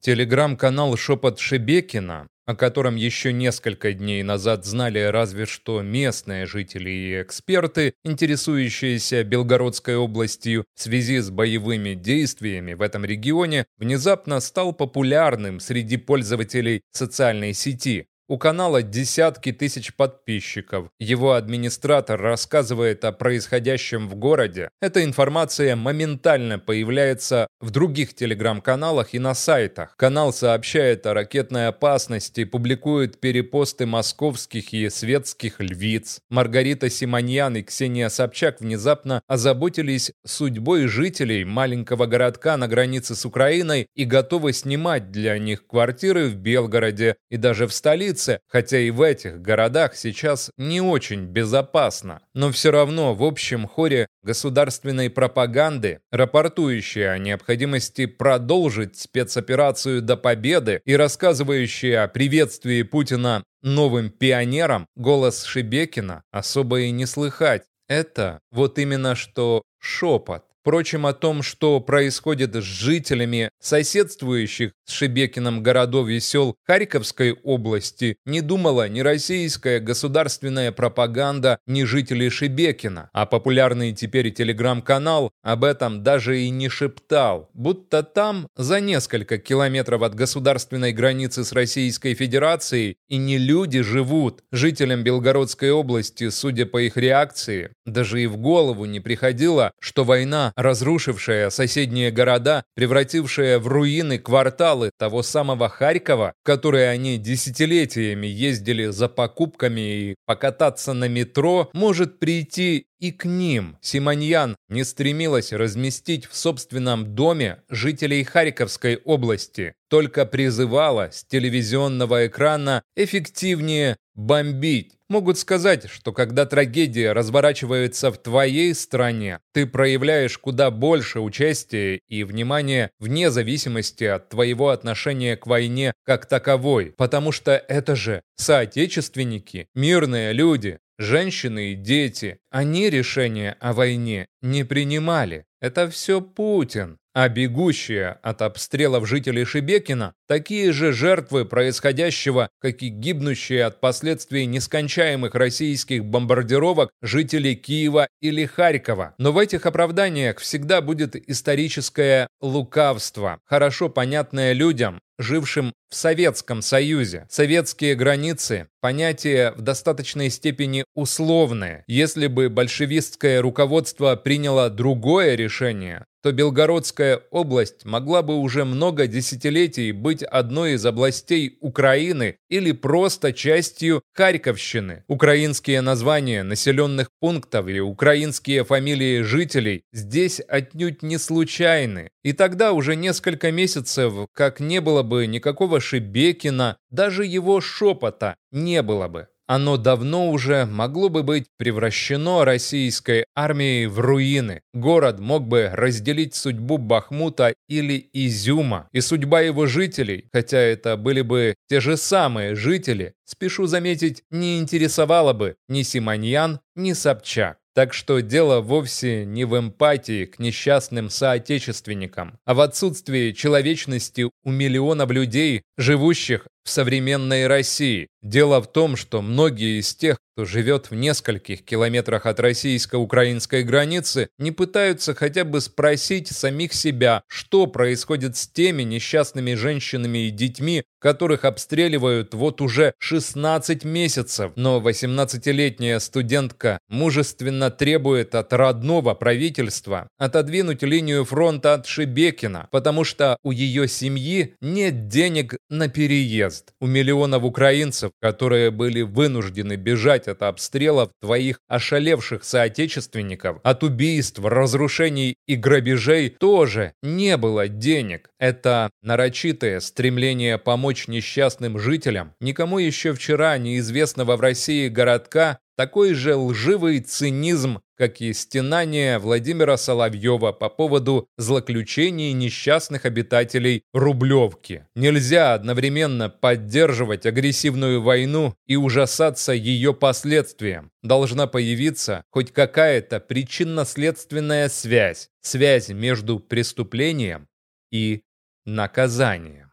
Телеграм-канал «Шепот Шебекина», о котором еще несколько дней назад знали разве что местные жители и эксперты, интересующиеся Белгородской областью в связи с боевыми действиями в этом регионе, внезапно стал популярным среди пользователей социальной сети. У канала десятки тысяч подписчиков. Его администратор рассказывает о происходящем в городе. Эта информация моментально появляется в других телеграм-каналах и на сайтах. Канал сообщает о ракетной опасности, публикует перепосты московских и светских львиц. Маргарита Симоньян и Ксения Собчак внезапно озаботились судьбой жителей маленького городка на границе с Украиной и готовы снимать для них квартиры в Белгороде и даже в столице столице, хотя и в этих городах сейчас не очень безопасно. Но все равно в общем хоре государственной пропаганды, рапортующей о необходимости продолжить спецоперацию до победы и рассказывающей о приветствии Путина новым пионерам, голос Шебекина особо и не слыхать. Это вот именно что шепот. Впрочем, о том, что происходит с жителями соседствующих с Шебекиным городов и сел Харьковской области, не думала ни российская государственная пропаганда, ни жители Шебекина, а популярный теперь телеграм-канал об этом даже и не шептал, будто там, за несколько километров от государственной границы с Российской Федерацией, и не люди живут. Жителям Белгородской области, судя по их реакции, даже и в голову не приходило, что война разрушившая соседние города, превратившая в руины кварталы того самого Харькова, в которые они десятилетиями ездили за покупками и покататься на метро, может прийти и к ним. Симоньян не стремилась разместить в собственном доме жителей Харьковской области, только призывала с телевизионного экрана эффективнее бомбить. Могут сказать, что когда трагедия разворачивается в твоей стране, ты проявляешь куда больше участия и внимания вне зависимости от твоего отношения к войне как таковой, потому что это же соотечественники, мирные люди, женщины и дети. Они решения о войне не принимали. Это все Путин. А бегущие от обстрелов жители Шебекина – такие же жертвы происходящего, как и гибнущие от последствий нескончаемых российских бомбардировок жители Киева или Харькова. Но в этих оправданиях всегда будет историческое лукавство, хорошо понятное людям, жившим в Советском Союзе. Советские границы – понятие в достаточной степени условное. Если бы большевистское руководство приняло другое решение, то Белгородская область могла бы уже много десятилетий быть одной из областей Украины или просто частью Харьковщины. Украинские названия населенных пунктов или украинские фамилии жителей здесь отнюдь не случайны. И тогда уже несколько месяцев, как не было бы никакого Шебекина, даже его шепота не было бы оно давно уже могло бы быть превращено российской армией в руины. Город мог бы разделить судьбу Бахмута или Изюма, и судьба его жителей, хотя это были бы те же самые жители, спешу заметить, не интересовала бы ни Симоньян, ни Собчак. Так что дело вовсе не в эмпатии к несчастным соотечественникам, а в отсутствии человечности у миллионов людей, живущих в современной России. Дело в том, что многие из тех, кто живет в нескольких километрах от российско-украинской границы, не пытаются хотя бы спросить самих себя, что происходит с теми несчастными женщинами и детьми, которых обстреливают вот уже 16 месяцев. Но 18-летняя студентка мужественно требует от родного правительства отодвинуть линию фронта от Шебекина, потому что у ее семьи нет денег на переезд. У миллионов украинцев, которые были вынуждены бежать от обстрелов твоих ошалевших соотечественников, от убийств, разрушений и грабежей, тоже не было денег. Это нарочитое стремление помочь несчастным жителям, никому еще вчера неизвестного в России городка, такой же лживый цинизм, как и стенание Владимира Соловьева по поводу злоключений несчастных обитателей Рублевки. Нельзя одновременно поддерживать агрессивную войну и ужасаться ее последствиям. Должна появиться хоть какая-то причинно-следственная связь, связь между преступлением и наказанием.